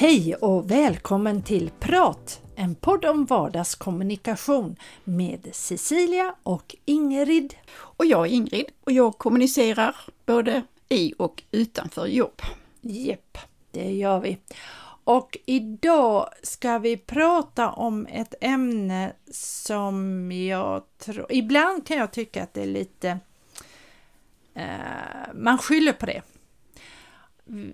Hej och välkommen till Prat, en podd om vardagskommunikation med Cecilia och Ingrid. Och jag är Ingrid och jag kommunicerar både i och utanför jobb. Jepp, det gör vi. Och idag ska vi prata om ett ämne som jag tror... Ibland kan jag tycka att det är lite... Eh, man skyller på det.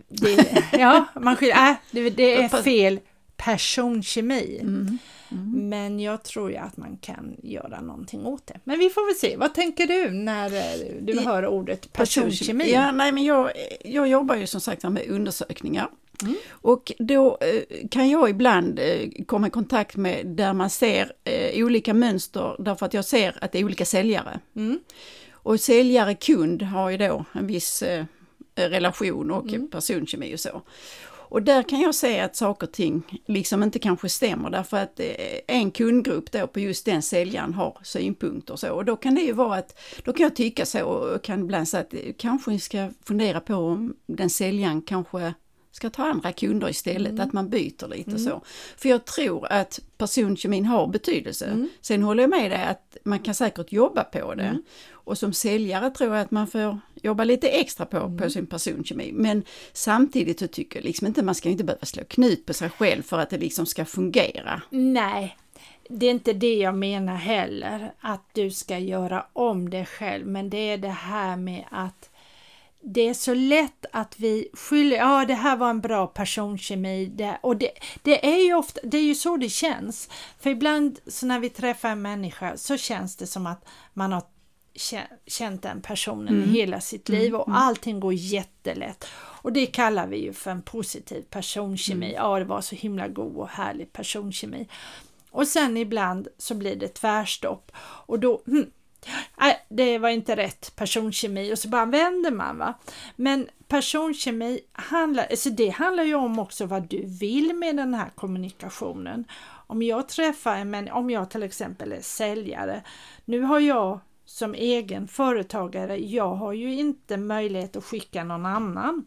Det ja, man skyller... Äh, det, det är fel personkemi. Mm. Mm. Men jag tror ju att man kan göra någonting åt det. Men vi får väl se. Vad tänker du när eh, du I, hör ordet personkemi? Ja, nej, men jag, jag jobbar ju som sagt med undersökningar. Mm. Och då eh, kan jag ibland eh, komma i kontakt med där man ser olika mönster därför att jag ser att det är olika säljare. Mm. Och säljare-kund har ju då en viss relation och mm. personkemi och så. Och där kan jag se att saker och ting liksom inte kanske stämmer därför att eh, en kundgrupp då på just den säljaren har synpunkter och så. Och då kan det ju vara att, då kan jag tycka så och kan ibland säga att eh, kanske ska fundera på om den säljaren kanske ska ta andra kunder istället, mm. att man byter lite mm. så. För jag tror att personkemin har betydelse. Mm. Sen håller jag med dig att man kan säkert jobba på det. Mm. Och som säljare tror jag att man får jobba lite extra på, mm. på sin personkemi. Men samtidigt så tycker jag liksom inte man ska inte behöva slå knut på sig själv för att det liksom ska fungera. Nej, det är inte det jag menar heller, att du ska göra om det själv, men det är det här med att det är så lätt att vi skyller, ja det här var en bra personkemi det, och det, det, är ju ofta, det är ju så det känns. För ibland så när vi träffar en människa så känns det som att man har känt den personen mm. hela sitt liv mm, och mm. allting går jättelätt. Och det kallar vi ju för en positiv personkemi. Mm. Ja, det var så himla god och härlig personkemi. Och sen ibland så blir det tvärstopp och då, hmm, nej, det var inte rätt personkemi och så bara vänder man. va. Men personkemi handlar, alltså det handlar ju om också vad du vill med den här kommunikationen. Om jag träffar en människa, om jag till exempel är säljare, nu har jag som egen företagare, jag har ju inte möjlighet att skicka någon annan.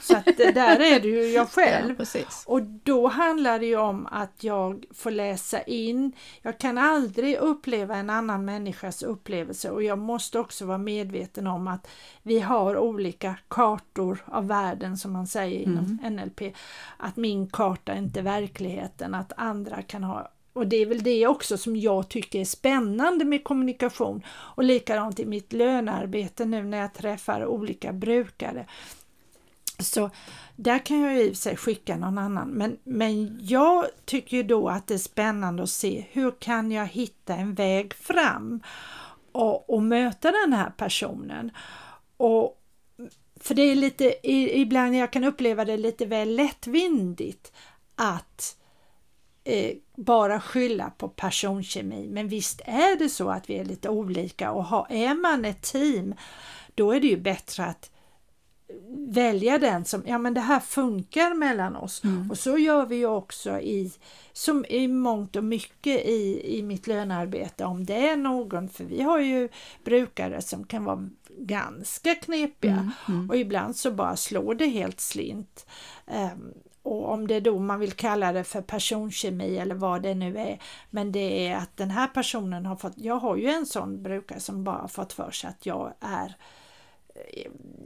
Så att där är det ju jag själv. Ja, och då handlar det ju om att jag får läsa in. Jag kan aldrig uppleva en annan människas upplevelse och jag måste också vara medveten om att vi har olika kartor av världen som man säger inom mm. NLP. Att min karta är inte verkligheten, att andra kan ha och det är väl det också som jag tycker är spännande med kommunikation och likadant i mitt lönearbete nu när jag träffar olika brukare. Så där kan jag i och för sig skicka någon annan men, men jag tycker ju då att det är spännande att se hur kan jag hitta en väg fram och, och möta den här personen. Och, för det är lite, ibland jag kan uppleva det lite väl lättvindigt att eh, bara skylla på personkemi. Men visst är det så att vi är lite olika och ha, är man ett team då är det ju bättre att välja den som, ja men det här funkar mellan oss. Mm. Och så gör vi ju också i, som i mångt och mycket i, i mitt lönearbete om det är någon, för vi har ju brukare som kan vara ganska knepiga mm. Mm. och ibland så bara slår det helt slint. Um, och om det då man vill kalla det för personkemi eller vad det nu är. Men det är att den här personen har fått, jag har ju en sån brukare som bara fått för sig att jag är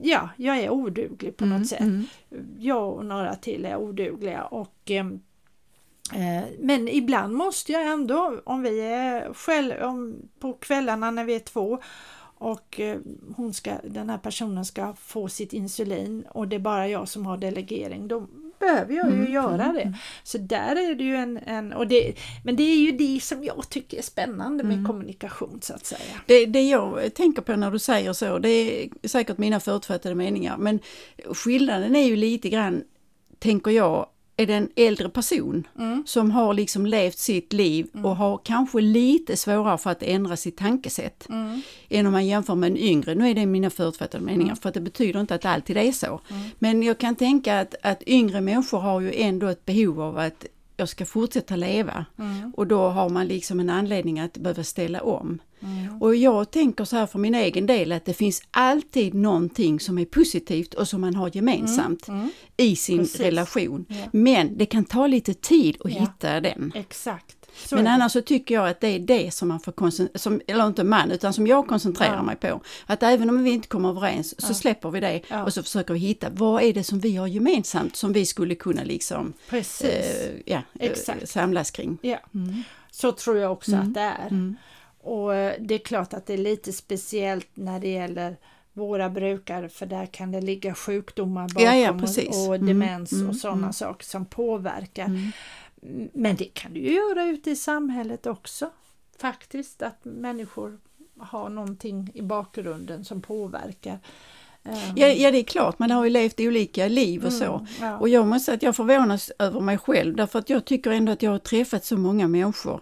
Ja, jag är oduglig på mm, något sätt. Mm. Jag och några till är odugliga och ehm, eh, men ibland måste jag ändå, om vi är själv, om, på kvällarna när vi är två och eh, hon ska, den här personen ska få sitt insulin och det är bara jag som har delegering, då behöver jag ju mm. göra mm, det. Mm. Så där är det ju en, en och det, men det är ju det som jag tycker är spännande med mm. kommunikation så att säga. Det, det jag tänker på när du säger så, det är säkert mina förutfattade meningar, men skillnaden är ju lite grann, tänker jag, är det en äldre person mm. som har liksom levt sitt liv mm. och har kanske lite svårare för att ändra sitt tankesätt mm. än om man jämför med en yngre. Nu är det mina förutfattade meningar mm. för att det betyder inte att det alltid är så. Mm. Men jag kan tänka att, att yngre människor har ju ändå ett behov av att jag ska fortsätta leva. Mm. Och då har man liksom en anledning att behöva ställa om. Mm. Och jag tänker så här för min egen del att det finns alltid någonting som är positivt och som man har gemensamt Mm. i sin Precis. relation. Ja. Men det kan ta lite tid att Ja. hitta den. Exakt. Så Men annars så tycker jag att det är det som man får koncentrera, eller inte man, utan som jag koncentrerar Ja. mig på. Att även om vi inte kommer överens så Ja. släpper vi det Ja. och så försöker vi hitta vad är det som vi har gemensamt som vi skulle kunna liksom Precis. eh, ja, eh, Exakt. samlas kring. Ja, Mm. så tror jag också Mm. att det är. Mm. Och eh, det är klart att det är lite speciellt när det gäller våra brukare för där kan det ligga sjukdomar bakom Ja, ja, och- Mm, demens mm, och sådana mm. saker som påverkar. Men det kan du ju göra ute i samhället också. Faktiskt att människor har någonting i bakgrunden som påverkar. Ehm, Ja, ja, det är klart, man har ju levt olika liv och så. mm, ja. Och jag måste säga att jag förvånas över mig själv därför att jag tycker ändå att jag har träffat så många människor.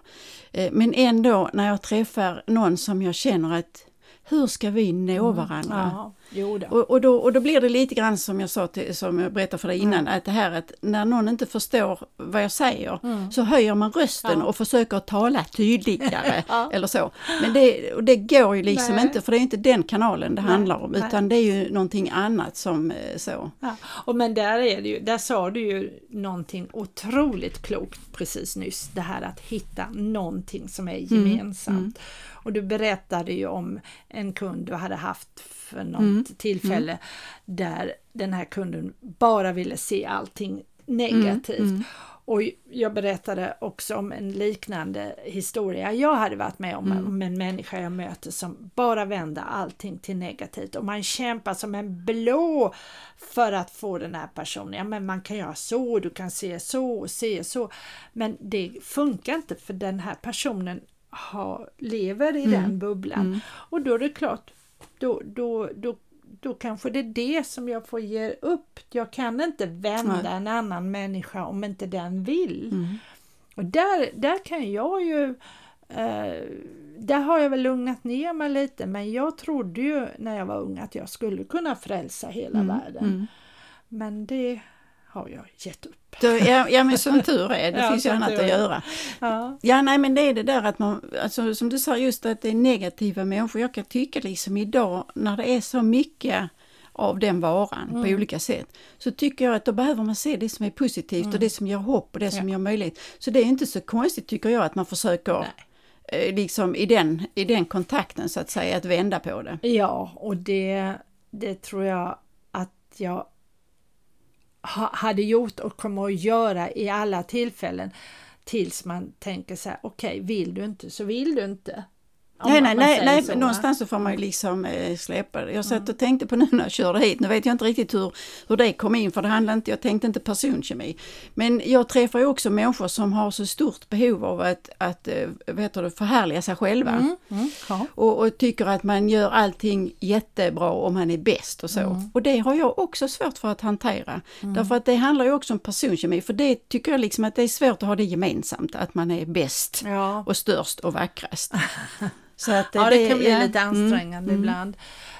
Eh, Men ändå när jag träffar någon som jag känner att hur ska vi nå varandra? Mm. Ja. Och, och, då, och då blir det lite grann som jag sa till, som jag berättade för dig innan, Mm. att det här att när någon inte förstår vad jag säger Mm. så höjer man rösten Ja. och försöker tala tydligare Ja. eller så. Men det, och det går ju liksom Nej. inte för det är inte den kanalen det Nej, handlar om nej. utan det är ju någonting annat som eh, så. Ja, och men där, är det ju, där sa du ju någonting otroligt klokt precis nyss. Det här att hitta någonting som är gemensamt. Och du berättade ju om en kund du hade haft för något Mm, tillfälle där den här kunden bara ville se allting negativt. Mm, Och jag berättade också om en liknande historia jag hade varit med om, Mm. om en människa jag möter som bara vände allting till negativt. Och man kämpar som en blå för att få den här personen, ja men man kan göra så, du kan se så och se så, men det funkar inte för den här personen har, lever i Mm. den bubblan och då är det klart, då, då, då då kanske det är det som jag får ge upp. Jag kan inte vända Nej. en annan människa om inte den vill. Mm. Och där, där kan jag ju eh, där har jag väl lugnat ner mig lite men jag trodde ju när jag var ung att jag skulle kunna frälsa hela Mm, världen. mm. Men det har jag gett upp. Ja, ja men som tur är, det Ja, finns ju annat att göra. Ja. Ja, nej men det är det där att man, alltså som du sa just att det är negativa människor. Jag kan tycka liksom idag när det är så mycket av den varan Mm. på olika sätt. Så tycker jag att då behöver man se det som är positivt och det som ger hopp och det som Mm. Ja. ger möjlighet. Så det är inte så konstigt tycker jag att man försöker eh, liksom i den, i den kontakten så att säga att vända på det. Ja, och det, det tror jag att jag ha, hade gjort och kommer att göra i alla tillfällen tills man tänker så här, okej, vill du inte så vill du inte. Om nej, nej, nej, nej så, någonstans så får man ju liksom eh, släppa det. Jag satt och tänkte på nu när jag körde hit, nu vet jag inte riktigt hur, hur det kom in för det handlar inte, jag tänkte inte personkemi. Men jag träffar ju också människor som har så stort behov av att, att eh, vet du, förhärliga sig själva. Mm, mm, ja. Och, och tycker att man gör allting jättebra och man är bäst och så. Mm. Och det har jag också svårt för att hantera. Därför att det handlar ju också om personkemi, för det tycker jag liksom att det är svårt att ha det gemensamt, att man är bäst ja. och störst och vackrast. Så att, Ja, det kan bli ja, lite mm, ansträngande mm. ibland.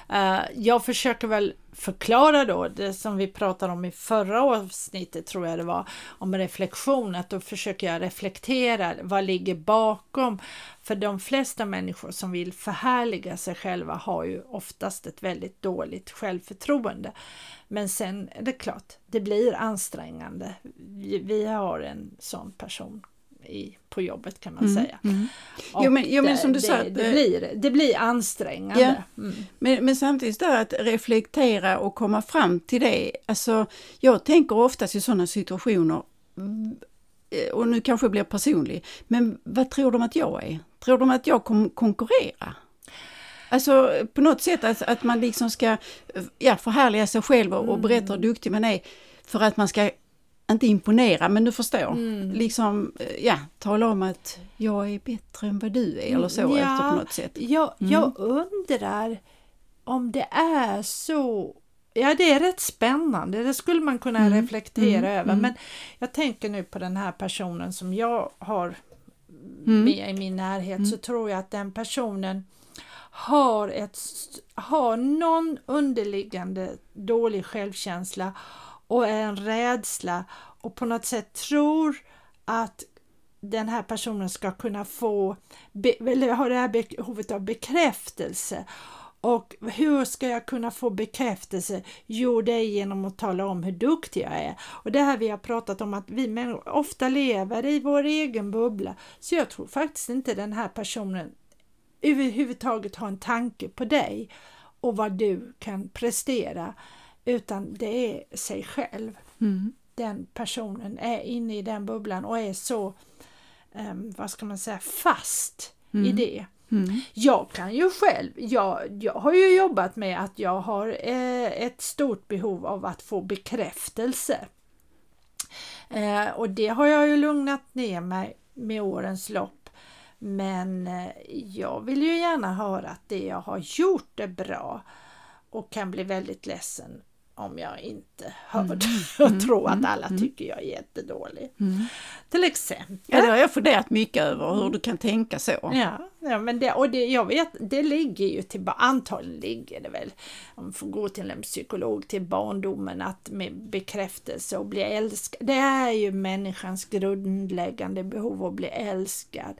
Eh, jag försöker väl förklara då det som vi pratade om i förra avsnittet tror jag det var om reflektion. Att då försöker jag reflektera vad ligger bakom? För de flesta människor som vill förhärliga sig själva har ju oftast ett väldigt dåligt självförtroende. Men sen är det klart det blir ansträngande. Vi har en sån person i, på jobbet kan man Mm, säga mm. Jo, men- jo, men det, som du sa, det, det, eh, blir, det blir ansträngande. Mm. Men, men samtidigt där att reflektera och komma fram till det. Alltså, jag tänker oftast i sådana situationer, mm, eh, och nu kanske jag blir personlig, men vad tror de att jag är? Tror de att jag kommer konkurrera? Alltså på något sätt att, att man liksom ska eh, ja, förhärliga sig själv och, och berätta hur duktig man är för att man ska, inte imponera, men du förstår, Mm. liksom eh, ja, tala om att jag är bättre än vad du är eller så Ja. efter på något sätt. Jag, Mm. jag undrar om det är så Ja, det är rätt spännande. Det skulle man kunna Mm, reflektera mm, över. mm. Men jag tänker nu på den här personen som jag har Mm. med i min närhet så tror jag att den personen har, ett, har någon underliggande dålig självkänsla och är en rädsla och på något sätt tror att den här personen ska kunna få, eller har det här behovet av bekräftelse. Och hur ska jag kunna få bekräftelse? Jo, det är genom att tala om hur duktig jag är. Och det här vi har pratat om att vi människor ofta lever i vår egen bubbla. Så jag tror faktiskt inte den här personen överhuvudtaget har en tanke på dig och vad du kan prestera, utan det är sig själv. Mm. Den personen är inne i den bubblan och är så, um, vad ska man säga, fast mm. i det. Mm. Jag kan ju själv, jag, jag har ju jobbat med att jag har eh, ett stort behov av att få bekräftelse. Eh, och det har jag ju lugnat ner mig med årens lopp. Men eh, jag vill ju gärna höra att det jag har gjort är bra och kan bli väldigt ledsen om jag inte hör mm. och mm. tror att mm. alla mm. tycker jag är jättedålig. Mm. Till exempel. Ja, det har jag funderat mycket över hur du kan tänka så. Ja, ja men det, och det, jag vet, det ligger ju till, antagligen ligger det väl, om man får gå till en psykolog, till barndomen att med bekräftelse och bli älskad. Det är ju människans grundläggande behov att bli älskad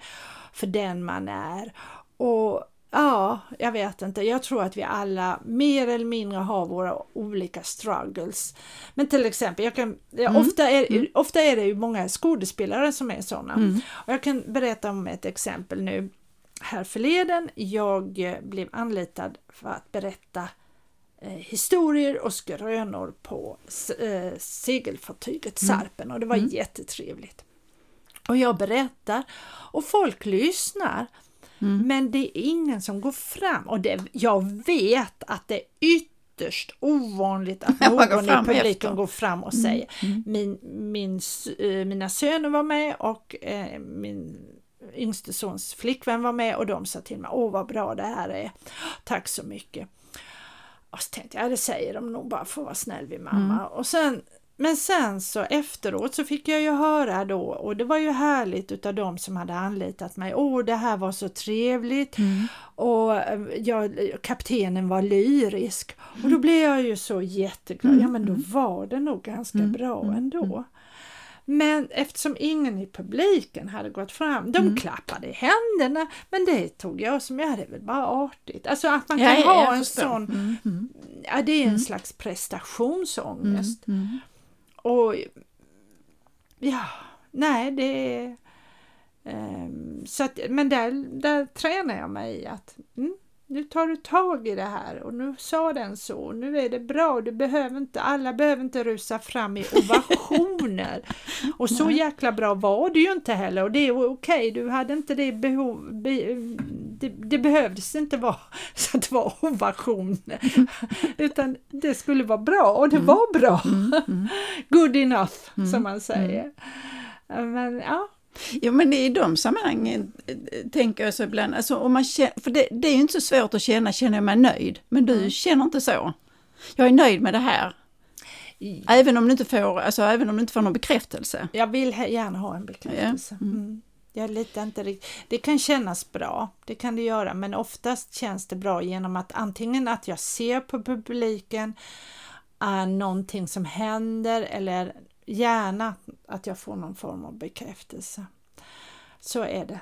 för den man är. Och Ja, jag vet inte. Jag tror att vi alla mer eller mindre har våra olika struggles. Men till exempel, jag kan, mm. ofta, är, mm. ofta är det ju många skådespelare som är sådana. Mm. Och jag kan berätta om ett exempel nu. Här förleden, jag eh, blev anlitad för att berätta eh, historier och skrönor på eh, segelfartyget mm. Sarpen och det var mm. jättetrevligt. Och jag berättar och folk lyssnar. Mm. Men det är ingen som går fram och det, jag vet att det är ytterst ovanligt att någon i publiken efter. går fram och mm. säger mm. min, min, äh, mina söner var med och äh, min yngste sons flickvän var med och de sa till mig åh vad bra det här är. Tack så mycket. Och så tänkte jag, ja det säger de nog bara för att vara snäll vid mamma. Mm. Och sen men sen så efteråt så fick jag ju höra då och det var ju härligt utav dem som hade anlitat mig. Åh, det här var så trevligt mm. och eh, jag, kaptenen var lyrisk och då mm. blev jag ju så jätteglad. Mm. Ja, men då mm. var det nog ganska mm. bra mm. ändå. Men eftersom ingen i publiken hade gått fram, de mm. klappade i händerna, men det tog jag som, ja det är väl bara artigt. Alltså att man kan ja, ha en sån, mm. ja det är en slags prestationsångest. Och ja, nej det är... Um, så att, men där, där tränar jag mig i att mm, nu tar du tag i det här och nu sa den så, nu är det bra, du behöver inte, alla behöver inte rusa fram i ovationer. och så jäkla bra var det ju inte heller och det är okej, okay, du hade inte det behov, be, det, det, behövdes inte vara så att det var ovationer. Utan det skulle vara bra och det mm. var bra. Mm. Mm. Good enough som mm. man säger. Men ja, Ja men i de sammanhangen eh, tänker jag så ibland, alltså, om man känner, för det, det är ju inte så svårt att känna, känner jag mig nöjd? Men du mm. känner inte så? Jag är nöjd med det här. Även om du inte får, alltså, även om du inte får någon bekräftelse? Jag vill gärna ha en bekräftelse. Ja. Mm. Jag litar inte riktigt. Det kan kännas bra, det kan det göra, men oftast känns det bra genom att antingen att jag ser på publiken är någonting som händer eller gärna att jag får någon form av bekräftelse. Så är det.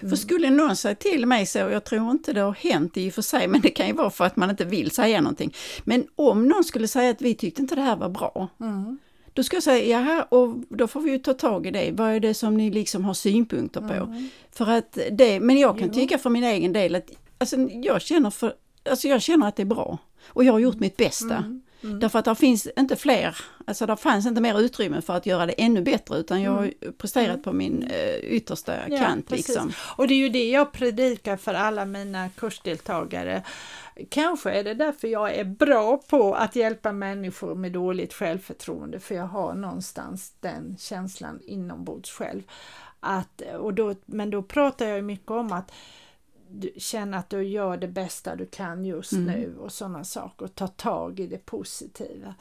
Mm. För skulle någon säga till mig så, jag tror inte det har hänt i och för sig, men det kan ju vara för att man inte vill säga någonting. Men om någon skulle säga att vi tyckte inte det här var bra, mm. Då ska jag säga, jaha, och då får vi ju ta tag i det. Vad är det som ni liksom har synpunkter på? Mm. För att det, men jag kan jo. tycka för min egen del att alltså, jag, känner för, alltså, jag känner att det är bra. Och jag har gjort mitt bästa. Mm. Mm. Därför att det finns inte fler, alltså det fanns inte mer utrymme för att göra det ännu bättre utan jag har mm. presterat mm. på min eh, yttersta ja, kant. Liksom. Och det är ju det jag predikar för alla mina kursdeltagare. Kanske är det därför jag är bra på att hjälpa människor med dåligt självförtroende för jag har någonstans den känslan inombords själv. Att, och då, men då pratar jag mycket om att du känner att du gör det bästa du kan just mm. nu och sådana saker. Ta tag i det positiva.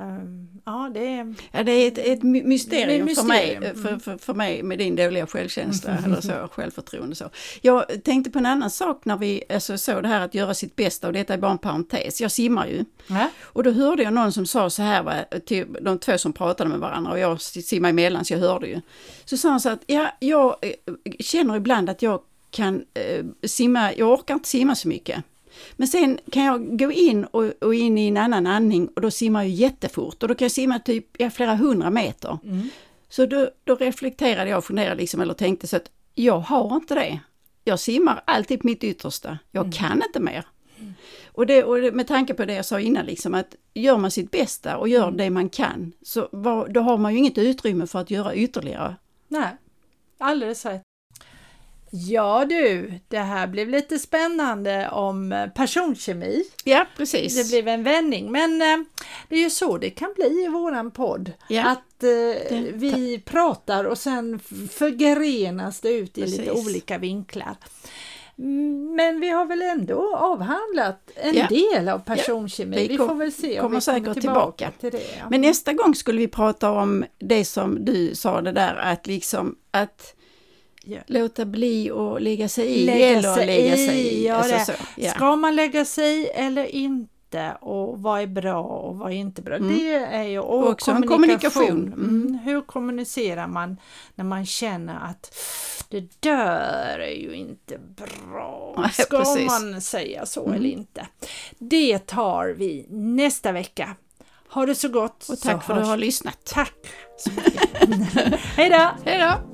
Um, ja, det är... Ja, det är ett, ett mysterium, mysterium. För, mig, Mm. för, för, för mig med din dåliga självkänsla eller så, självförtroende. Så. Jag tänkte på en annan sak när vi alltså, såg det här att göra sitt bästa och detta är bara en parentes. Jag simmar ju Ja. och då hörde jag någon som sa så här, va, till de två som pratade med varandra och jag simmar emellan så jag hörde ju. Så sa han så att ja, jag eh, känner ibland att jag kan eh, simma, jag orkar inte simma så mycket. Men sen kan jag gå in och, och in i en annan andning och då simmar jag jättefort och då kan jag simma typ ja, flera hundra meter. Mm. Så då, då reflekterade jag och funderade liksom, eller tänkte så att jag har inte det. Jag simmar alltid på mitt yttersta. Jag Mm. kan inte mer. Och, det, och med tanke på det jag sa innan, liksom, att gör man sitt bästa och gör Mm. det man kan, så vad, då har man ju inget utrymme för att göra ytterligare. Nej, alldeles rätt. Ja du, det här blev lite spännande om eh, personkemi. Ja, precis. Det blev en vändning, men eh, det är ju så det kan bli i våran podd. Ja. Att eh, vi pratar och sen förgrenas det ut i lite Precis. olika vinklar. Mm, Men vi har väl ändå avhandlat en Ja. del av personkemi. Vi Vi, kom- får väl se om kommer vi säkert kommer tillbaka, tillbaka. till det. Ja. Men nästa gång skulle vi prata om det som du sa det där att liksom att Ja. låta bli och lägga sig i Lägga eller sig lägga i, sig i. ja, Alltså så, ja. Ska man lägga sig i eller inte och vad är bra och vad är inte bra? Mm. Det är ju och Också en kommunikation. Mm. Hur kommunicerar man när man känner att det där är ju inte bra? Ska precis. man säga så Mm. eller inte? Det tar vi nästa vecka. Ha det så gott! Och så tack för att du har lyssnat. Tack så! Hej då! Hej då!